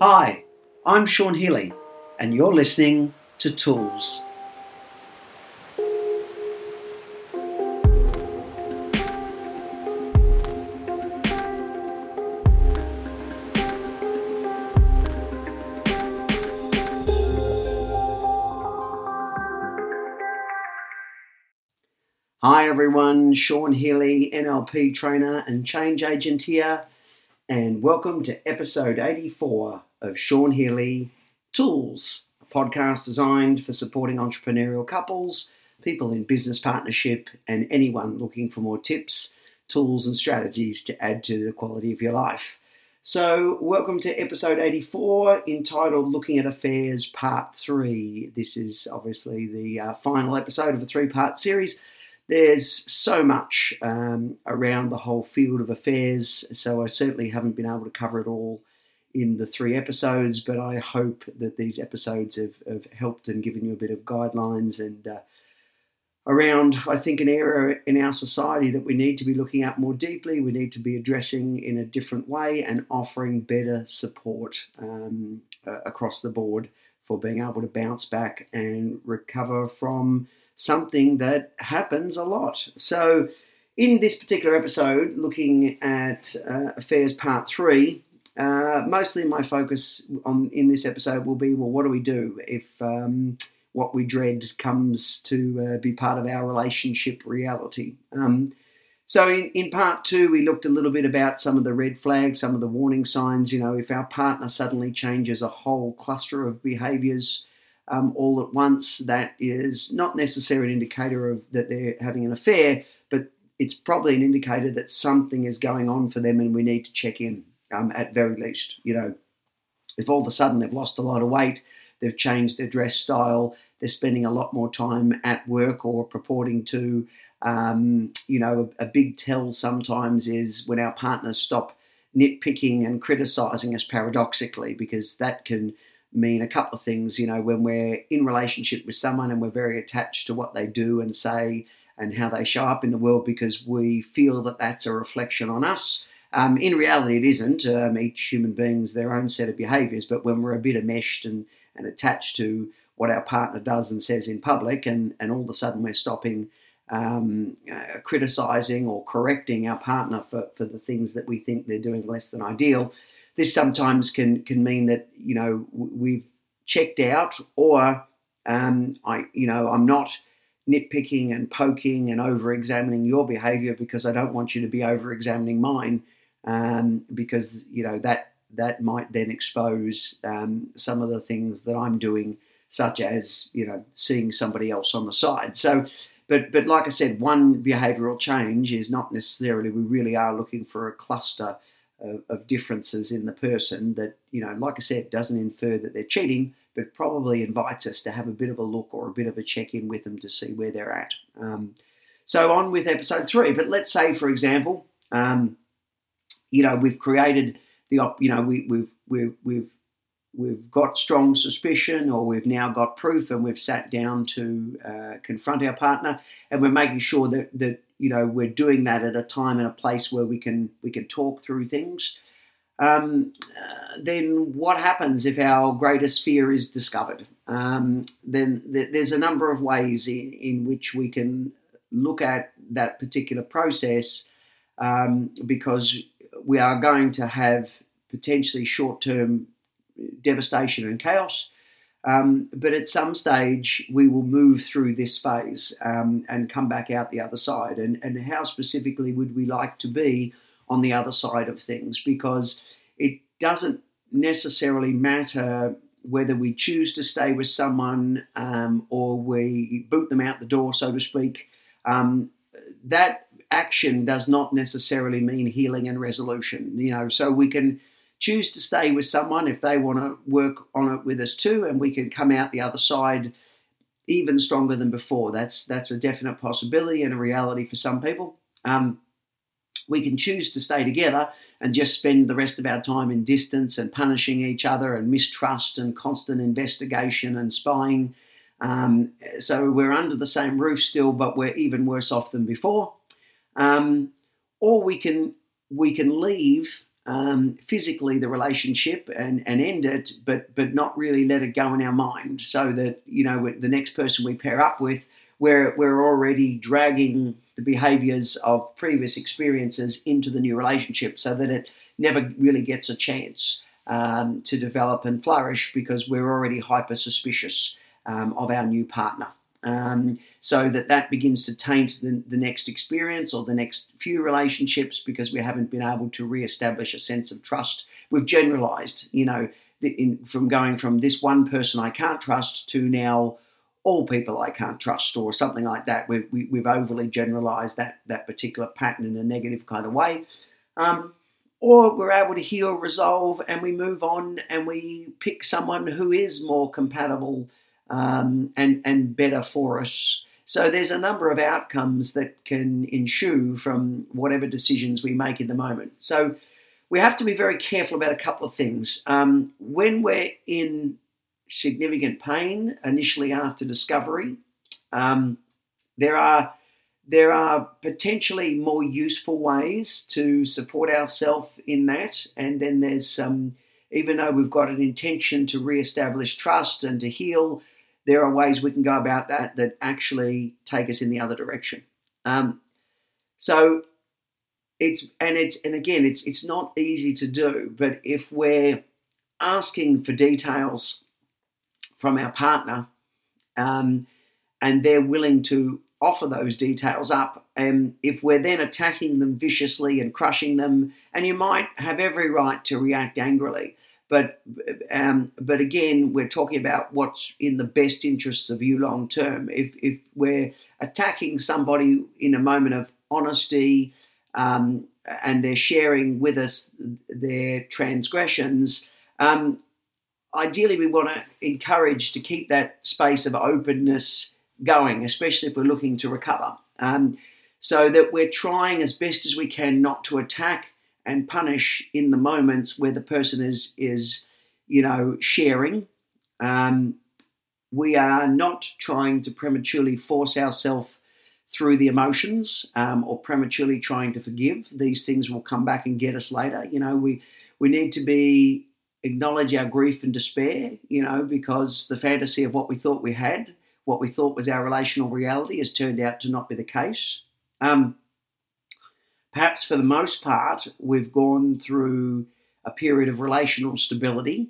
Hi, I'm Sean Healy, and you're listening to Tools. Hi everyone, Sean Healy, NLP trainer and change agent here, and welcome to episode 84 of Sean Healy Tools, a podcast designed for supporting entrepreneurial couples, people in business partnership, and anyone looking for more tips, tools, and strategies to add to the quality of your life. So, welcome to episode 84 entitled Looking at Affairs Part 3. This is obviously the uh, final episode of a three part series there's so much um, around the whole field of affairs, so I certainly haven't been able to cover it all in the three episodes, but I hope that these episodes have, have helped and given you a bit of guidelines and uh, around, I think, an area in our society that we need to be looking at more deeply, we need to be addressing in a different way and offering better support um, uh, across the board for being able to bounce back and recover from something that happens a lot. So, in this particular episode, looking at uh, Affairs Part 3, uh, mostly my focus on in this episode will be well, what do we do if um, what we dread comes to uh, be part of our relationship reality? Um, so, in, in part two, we looked a little bit about some of the red flags, some of the warning signs. You know, if our partner suddenly changes a whole cluster of behaviors, um, all at once, that is not necessarily an indicator of that they're having an affair, but it's probably an indicator that something is going on for them, and we need to check in um, at very least. You know, if all of a sudden they've lost a lot of weight, they've changed their dress style, they're spending a lot more time at work or purporting to. Um, you know, a, a big tell sometimes is when our partners stop nitpicking and criticizing us paradoxically, because that can mean a couple of things. You know, when we're in relationship with someone and we're very attached to what they do and say and how they show up in the world because we feel that that's a reflection on us. Um, in reality, it isn't. Um, each human being's their own set of behaviours, but when we're a bit enmeshed and, and attached to what our partner does and says in public, and, and all of a sudden we're stopping um, uh, criticising or correcting our partner for, for the things that we think they're doing less than ideal, this sometimes can can mean that you know we've checked out, or um, I you know I'm not nitpicking and poking and over examining your behavior because I don't want you to be over examining mine um, because you know that that might then expose um, some of the things that I'm doing, such as you know seeing somebody else on the side. So, but but like I said, one behavioural change is not necessarily we really are looking for a cluster of, of differences in the person that, you know, like I said, doesn't infer that they're cheating, but probably invites us to have a bit of a look or a bit of a check in with them to see where they're at. Um, so on with episode three. But let's say, for example, um, you know, we've created the, op- you know, we, we've we've we've we've got strong suspicion, or we've now got proof, and we've sat down to uh, confront our partner, and we're making sure that that you know we're doing that at a time and a place where we can we can talk through things. Um, uh, then what happens if our greatest fear is discovered? Um, then th- there's a number of ways in, in, which we can look at that particular process um, because we are going to have potentially short-term devastation and chaos. Um, but at some stage, we will move through this phase um, and come back out the other side. And, and how specifically would we like to be on the other side of things? Because it doesn't necessarily matter whether we choose to stay with someone um, or we boot them out the door, so to speak. Um, that action does not necessarily mean healing and resolution. You know, so we can choose to stay with someone if they want to work on it with us too, and we can come out the other side even stronger than before. That's that's a definite possibility and a reality for some people. Um, we can choose to stay together and just spend the rest of our time in distance and punishing each other and mistrust and constant investigation and spying. Um, so we're under the same roof still, but we're even worse off than before. Um, or we can we can leave um, physically the relationship and, and end it, but but not really let it go in our mind, so that you know the next person we pair up with, we're we're already dragging the behaviours of previous experiences into the new relationship, so that it never really gets a chance um, to develop and flourish because we're already hyper suspicious um, of our new partner. Um, so that that begins to taint the, the next experience or the next few relationships because we haven't been able to re-establish a sense of trust. We've generalized, you know, the, in, from going from this one person I can't trust to now all people I can't trust or something like that. We, we, we've overly generalized that, that particular pattern in a negative kind of way. Um, or we're able to heal, resolve, and we move on and we pick someone who is more compatible um, and, and better for us. So there's a number of outcomes that can ensue from whatever decisions we make in the moment. So we have to be very careful about a couple of things. Um, when we're in significant pain initially after discovery, um, there are there are potentially more useful ways to support ourselves in that, and then there's some. Even though we've got an intention to re-establish trust and to heal, there are ways we can go about that that actually take us in the other direction. Um, so it's and it's and again it's it's not easy to do, but if we're asking for details from our partner, um, and they're willing to offer those details up, and if we're then attacking them viciously and crushing them, and you might have every right to react angrily. But um, but again, we're talking about what's in the best interests of you long term. If if we're attacking somebody in a moment of honesty, um, and they're sharing with us their transgressions, um, ideally we want to encourage to keep that space of openness going, especially if we're looking to recover. Um, so that we're trying as best as we can not to attack and punish in the moments where the person is is you know sharing. Um, we are not trying to prematurely force ourselves through the emotions um, or prematurely trying to forgive. These things will come back and get us later. You know, we we need to be acknowledge our grief and despair. You know, because the fantasy of what we thought we had, what we thought was our relational reality, has turned out to not be the case. Um, perhaps for the most part, we've gone through a period of relational stability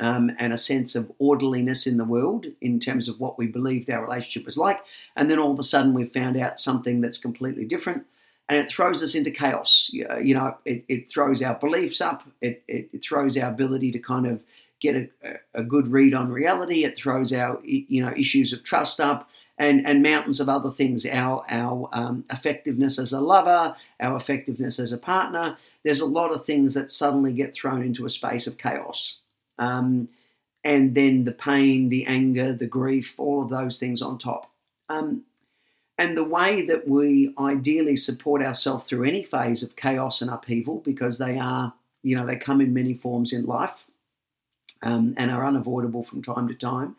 um, and a sense of orderliness in the world in terms of what we believed our relationship was like. And then all of a sudden, we've found out something that's completely different. And it throws us into chaos. You know, it, it throws our beliefs up. It, it, it, throws our ability to kind of get a, a good read on reality. It throws our, you know, issues of trust up and, and mountains of other things our, our um, effectiveness as a lover, our effectiveness as a partner. There's a lot of things that suddenly get thrown into a space of chaos. Um, and then the pain, the anger, the grief, all of those things on top. Um, and the way that we ideally support ourselves through any phase of chaos and upheaval, because they are, you know, they come in many forms in life um, and are unavoidable from time to time,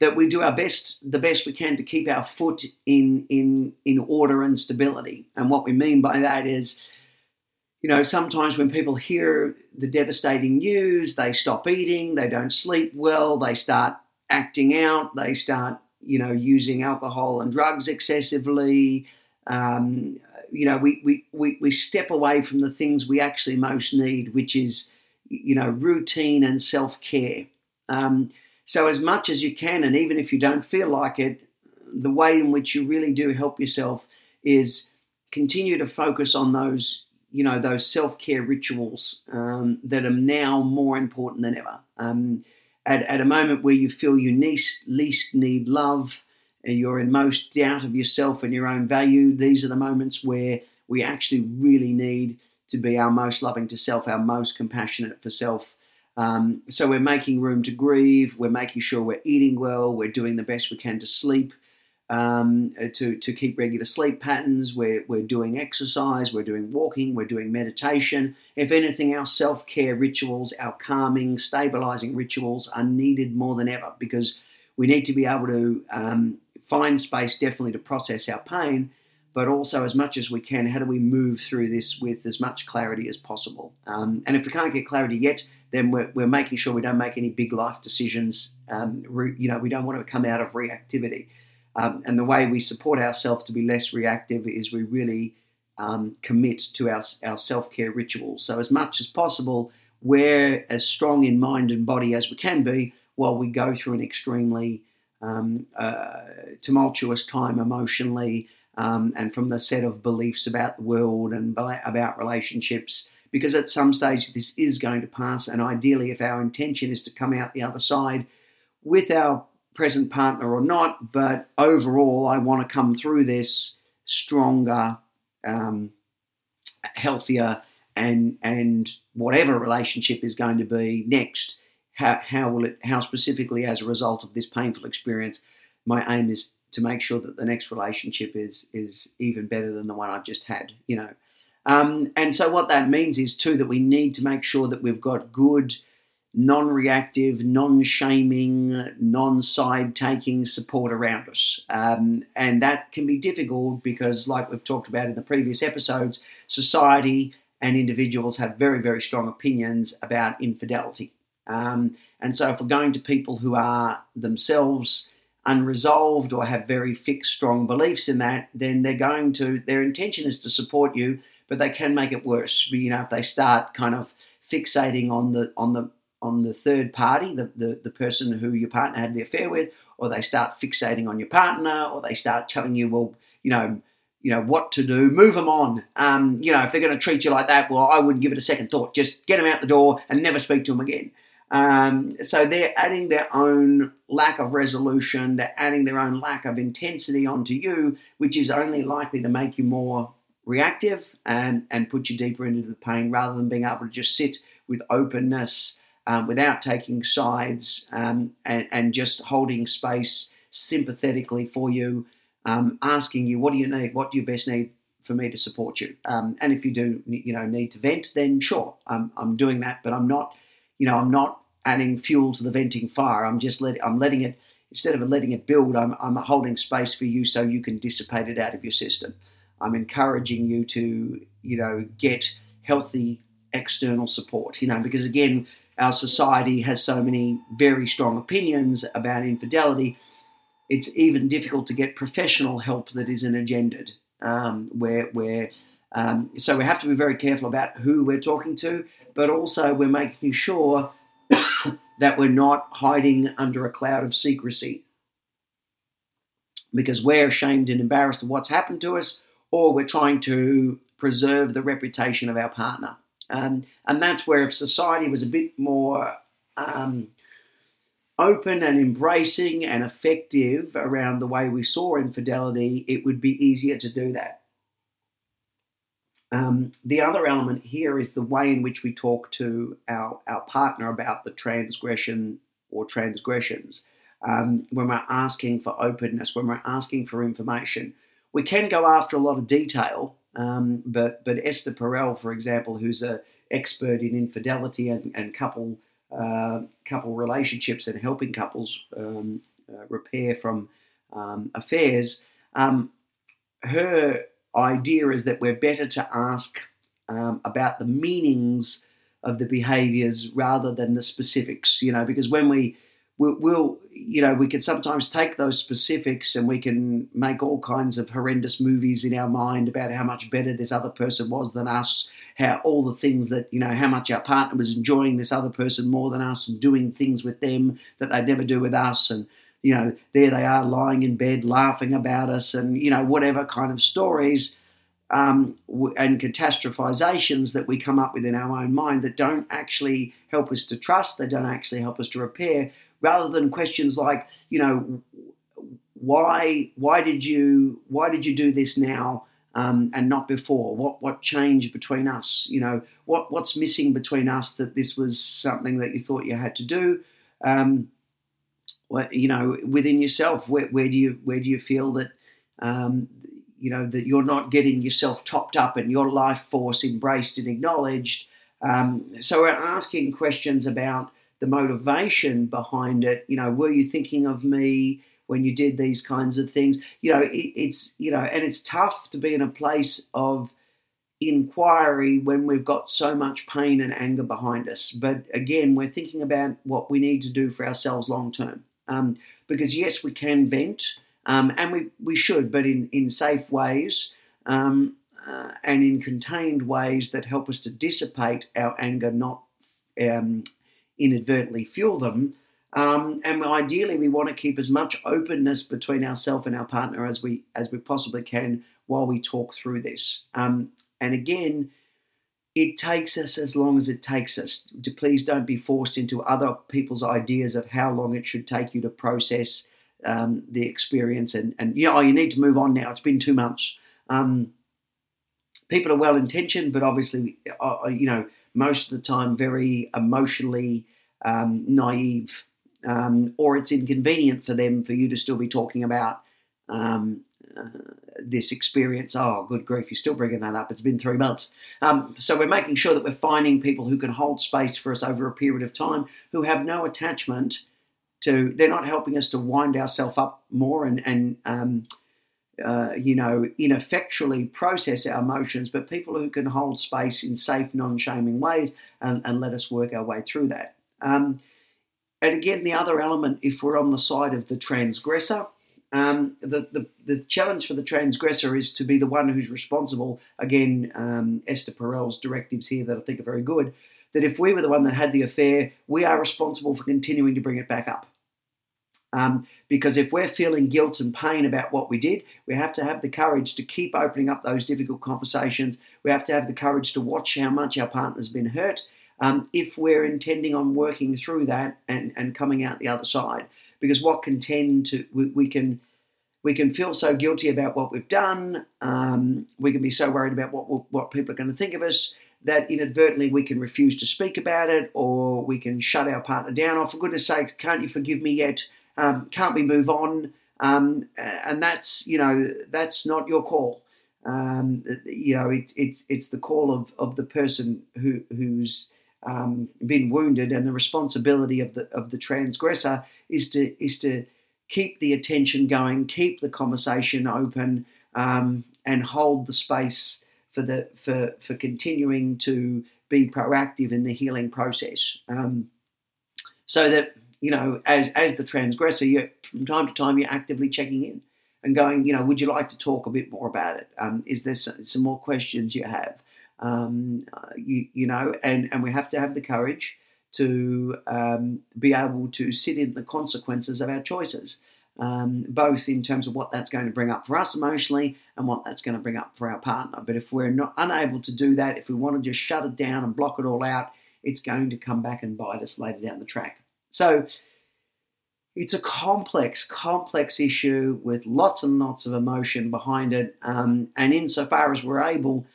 that we do our best, the best we can to keep our foot in in in order and stability. And what we mean by that is, you know, sometimes when people hear the devastating news, they stop eating, they don't sleep well, they start acting out, they start, you know, using alcohol and drugs excessively. Um, you know, we, we, we, we step away from the things we actually most need, which is, you know, routine and self care. Um, so, as much as you can, and even if you don't feel like it, the way in which you really do help yourself is continue to focus on those, you know, those self care rituals um, that are now more important than ever. Um, at, at a moment where you feel you least, least need love, and you're in most doubt of yourself and your own value, these are the moments where we actually really need to be our most loving to self, our most compassionate for self, um, so we're making room to grieve. We're making sure we're eating well. We're doing the best we can to sleep, um, uh, to to keep regular sleep patterns. We're we're doing exercise. We're doing walking. We're doing meditation. If anything, our self care rituals, our calming, stabilizing rituals are needed more than ever because we need to be able to um, find space definitely to process our pain, but also as much as we can, how do we move through this with as much clarity as possible? Um, and if we can't get clarity yet, then we're, we're making sure we don't make any big life decisions. Um, re, you know, we don't want to come out of reactivity. Um, and the way we support ourselves to be less reactive is we really um, commit to our, our self care rituals. So, as much as possible, we're as strong in mind and body as we can be while we go through an extremely um, uh, tumultuous time emotionally um, and from the set of beliefs about the world and about relationships. Because at some stage, this is going to pass, and ideally, if our intention is to come out the other side with our present partner or not, but overall, I want to come through this stronger, um, healthier, and and whatever relationship is going to be next. How, how will it? How specifically, as a result of this painful experience, my aim is to make sure that the next relationship is is even better than the one I've just had. You know, um, and so what that means is too that we need to make sure that we've got good non reactive, non shaming, non side taking support around us. Um, and that can be difficult because, like we've talked about in the previous episodes, society and individuals have very, very strong opinions about infidelity. Um, and so, if we're going to people who are themselves unresolved or have very fixed, strong beliefs in that, then they're going to, their intention is to support you, but they can make it worse. You know, if they start kind of fixating on the on the on the third party, the, the, the person who your partner had the affair with, or they start fixating on your partner, or they start telling you, well, you know, you know what to do, move them on. Um, you know, if they're going to treat you like that, well, I wouldn't give it a second thought. Just get them out the door and never speak to them again. Um, so they're adding their own lack of resolution, they're adding their own lack of intensity onto you, which is only likely to make you more reactive and, and put you deeper into the pain rather than being able to just sit with openness um, without taking sides um, and, and, just holding space sympathetically for you, um, asking you, what do you need? What do you best need for me to support you? Um, and if you do, you know, need to vent, then sure, I'm, I'm doing that, but I'm not, you know, I'm not adding fuel to the venting fire. I'm just letting, I'm letting it, instead of letting it build, I'm, I'm holding space for you so you can dissipate it out of your system. I'm encouraging you to, you know, get healthy external support, you know, because again, our society has so many very strong opinions about infidelity, it's even difficult to get professional help that isn't agendered. Um, where, where um, so we have to be very careful about who we're talking to, but also we're making sure that we're not hiding under a cloud of secrecy because we're ashamed and embarrassed of what's happened to us, or we're trying to preserve the reputation of our partner. Um, and that's where if society was a bit more um, open and embracing and effective around the way we saw infidelity, it would be easier to do that. Um, the other element here is the way in which we talk to our, our partner about the transgression or transgressions. Um, when we're asking for openness, when we're asking for information, we can go after a lot of detail um, but but Esther Perel, for example, who's an expert in infidelity and, and couple uh, couple relationships and helping couples um, uh, repair from um, affairs, um, her idea is that we're better to ask um, about the meanings of the behaviors rather than the specifics. You know, because when we we'll, we'll, you know we can sometimes take those specifics and we can make all kinds of horrendous movies in our mind about how much better this other person was than us how all the things that you know how much our partner was enjoying this other person more than us and doing things with them that they'd never do with us and you know there they are lying in bed laughing about us and you know whatever kind of stories um, and catastrophizations that we come up with in our own mind that don't actually help us to trust, they don't actually help us to repair, rather than questions like, you know, why why did you why did you do this now um, and not before? What what changed between us? You know, what what's missing between us that this was something that you thought you had to do? Um, you know, within yourself, where, where do you where do you feel that um, you know that you're not getting yourself topped up and your life force embraced and acknowledged? Um, so we're asking questions about the motivation behind it. You know, were you thinking of me when you did these kinds of things. You know, it, it's you know, and it's tough to be in a place of inquiry when we've got so much pain and anger behind us. But again, we're thinking about what we need to do for ourselves long term. Um, because yes, we can vent, um, and we, we should, but in, in safe ways um, uh, and in contained ways that help us to dissipate our anger, not um, inadvertently fuel them. Um, and ideally, we want to keep as much openness between ourselves and our partner as we as we possibly can while we talk through this. Um, and again, it takes us as long as it takes us. Please don't be forced into other people's ideas of how long it should take you to process um, the experience. And, and you know, oh, you need to move on now. It's been two months. Um, people are well intentioned, but obviously, uh, uh, you know, most of the time very emotionally um, naive, um, or it's inconvenient for them for you to still be talking about um, uh, this experience. Oh, good grief, you're still bringing that up. It's been three months. Um, so we're making sure that we're finding people who can hold space for us over a period of time, who have no attachment to. They're not helping us to wind ourselves up more and and um, uh, you know ineffectually process our emotions, but people who can hold space in safe, non-shaming ways and, and let us work our way through that. Um, and again, the other element, if we're on the side of the transgressor, um, the, the, the challenge for the transgressor is to be the one who's responsible. Again, um, Esther Perel's directives here that I think are very good. That if we were the one that had the affair, we are responsible for continuing to bring it back up. Um, because if we're feeling guilt and pain about what we did, we have to have the courage to keep opening up those difficult conversations. We have to have the courage to watch how much our partner's been hurt um, if we're intending on working through that and, and coming out the other side because what can tend to we, we can we can feel so guilty about what we've done. Um, we can be so worried about what what people are going to think of us that inadvertently we can refuse to speak about it, or we can shut our partner down. Oh, for goodness' sake, can't you forgive me yet? Um, can't we move on? Um, and that's you know that's not your call. Um, you know it's it's it's the call of, of the person who who's um, been wounded, and the responsibility of the of the transgressor is to is to keep the attention going, keep the conversation open, um, and hold the space for the for for continuing to be proactive in the healing process. Um, so that you know, as as the transgressor, you from time to time you're actively checking in and going, you know, would you like to talk a bit more about it? Um, is there some, some more questions you have? Um, you, you, know, and, and we have to have the courage to um, be able to sit in the consequences of our choices, um, both in terms of what that's going to bring up for us emotionally and what that's going to bring up for our partner. But if we're not unable to do that, if we want to just shut it down and block it all out, it's going to come back and bite us later down the track. So it's a complex, complex issue with lots and lots of emotion behind it. Um, and insofar as we're able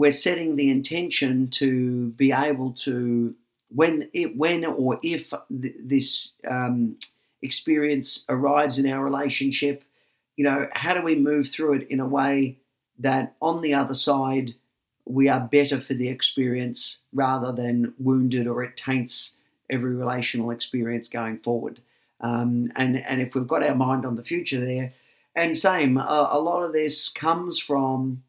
we're setting the intention to be able to when it, when or if th- this um, experience arrives in our relationship, you know, how do we move through it in a way that on the other side we are better for the experience rather than wounded or it taints every relational experience going forward. Um, and and if we've got our mind on the future there, and same, a, a lot of this comes from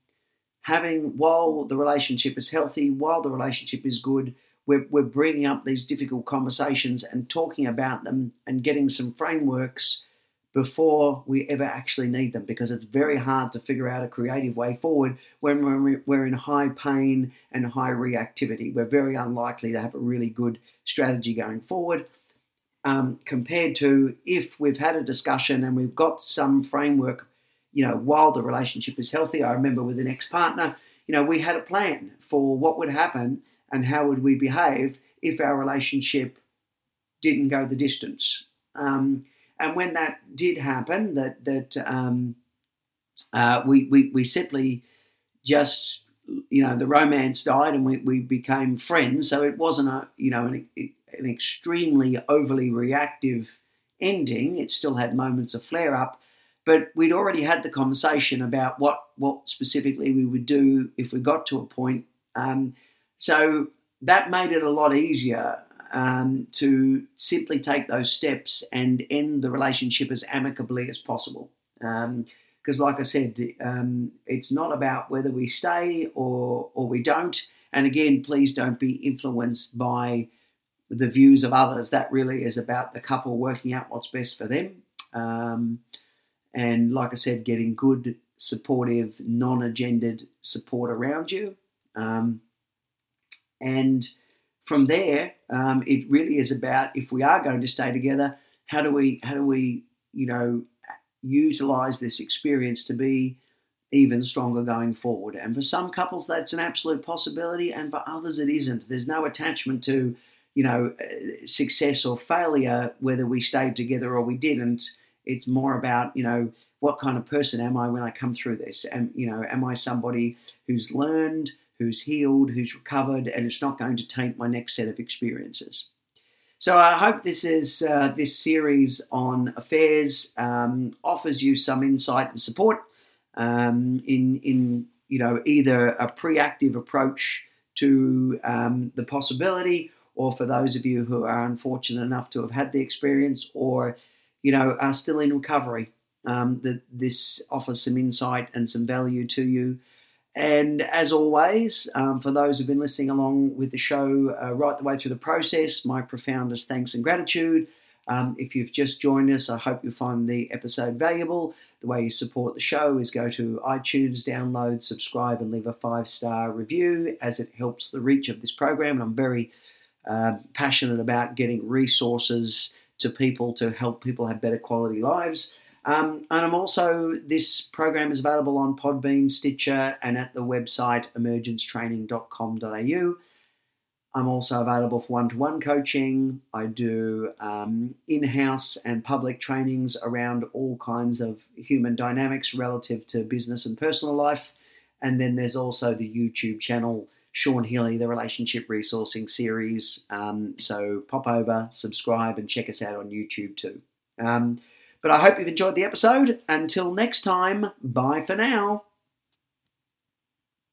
having, while the relationship is healthy, while the relationship is good, we're, we're bringing up these difficult conversations and talking about them and getting some frameworks before we ever actually need them because it's very hard to figure out a creative way forward when we're, in high pain and high reactivity. We're very unlikely to have a really good strategy going forward. Um, compared to if we've had a discussion and we've got some framework you know, while the relationship is healthy, I remember with an ex partner, you know, we had a plan for what would happen and how would we behave if our relationship didn't go the distance. Um, and when that did happen, that that um, uh, we, we we simply just you know the romance died and we, we became friends. So it wasn't a you know an, an extremely overly reactive ending. It still had moments of flare up, but we'd already had the conversation about what what specifically we would do if we got to a point. Um, so that made it a lot easier. Um, to simply take those steps and end the relationship as amicably as possible. Because, um, like I said, um, it's not about whether we stay or or we don't. And again, please don't be influenced by the views of others. That really is about the couple working out what's best for them. Um, and like I said, getting good, supportive, non-agendered support around you. Um, and from there, um, it really is about if we are going to stay together, how do we how do we you know utilize this experience to be even stronger going forward? And for some couples, that's an absolute possibility, and for others, it isn't. There's no attachment to you know uh, success or failure whether we stayed together or we didn't. It's more about you know what kind of person am I when I come through this? And you know, am I somebody who's learned? Who's healed, who's recovered, and it's not going to taint my next set of experiences. So I hope this is uh, this series on affairs um, offers you some insight and support um, in in you know either a proactive approach to um, the possibility, or for those of you who are unfortunate enough to have had the experience, or you know are still in recovery. Um, that this offers some insight and some value to you. And as always, um, for those who've been listening along with the show uh, right the way through the process, my profoundest thanks and gratitude. Um, if you've just joined us, I hope you find the episode valuable. The way you support the show is go to iTunes, download, subscribe, and leave a five star review as it helps the reach of this program. And I'm very uh, passionate about getting resources to people to help people have better quality lives. Um, and I'm also, this program is available on Podbean, Stitcher, and at the website emergencetraining.com.au. I'm also available for one to one coaching. I do um, in house and public trainings around all kinds of human dynamics relative to business and personal life. And then there's also the YouTube channel, Sean Healy, the Relationship Resourcing Series. Um, so pop over, subscribe, and check us out on YouTube too. Um, but I hope you've enjoyed the episode. Until next time, bye for now.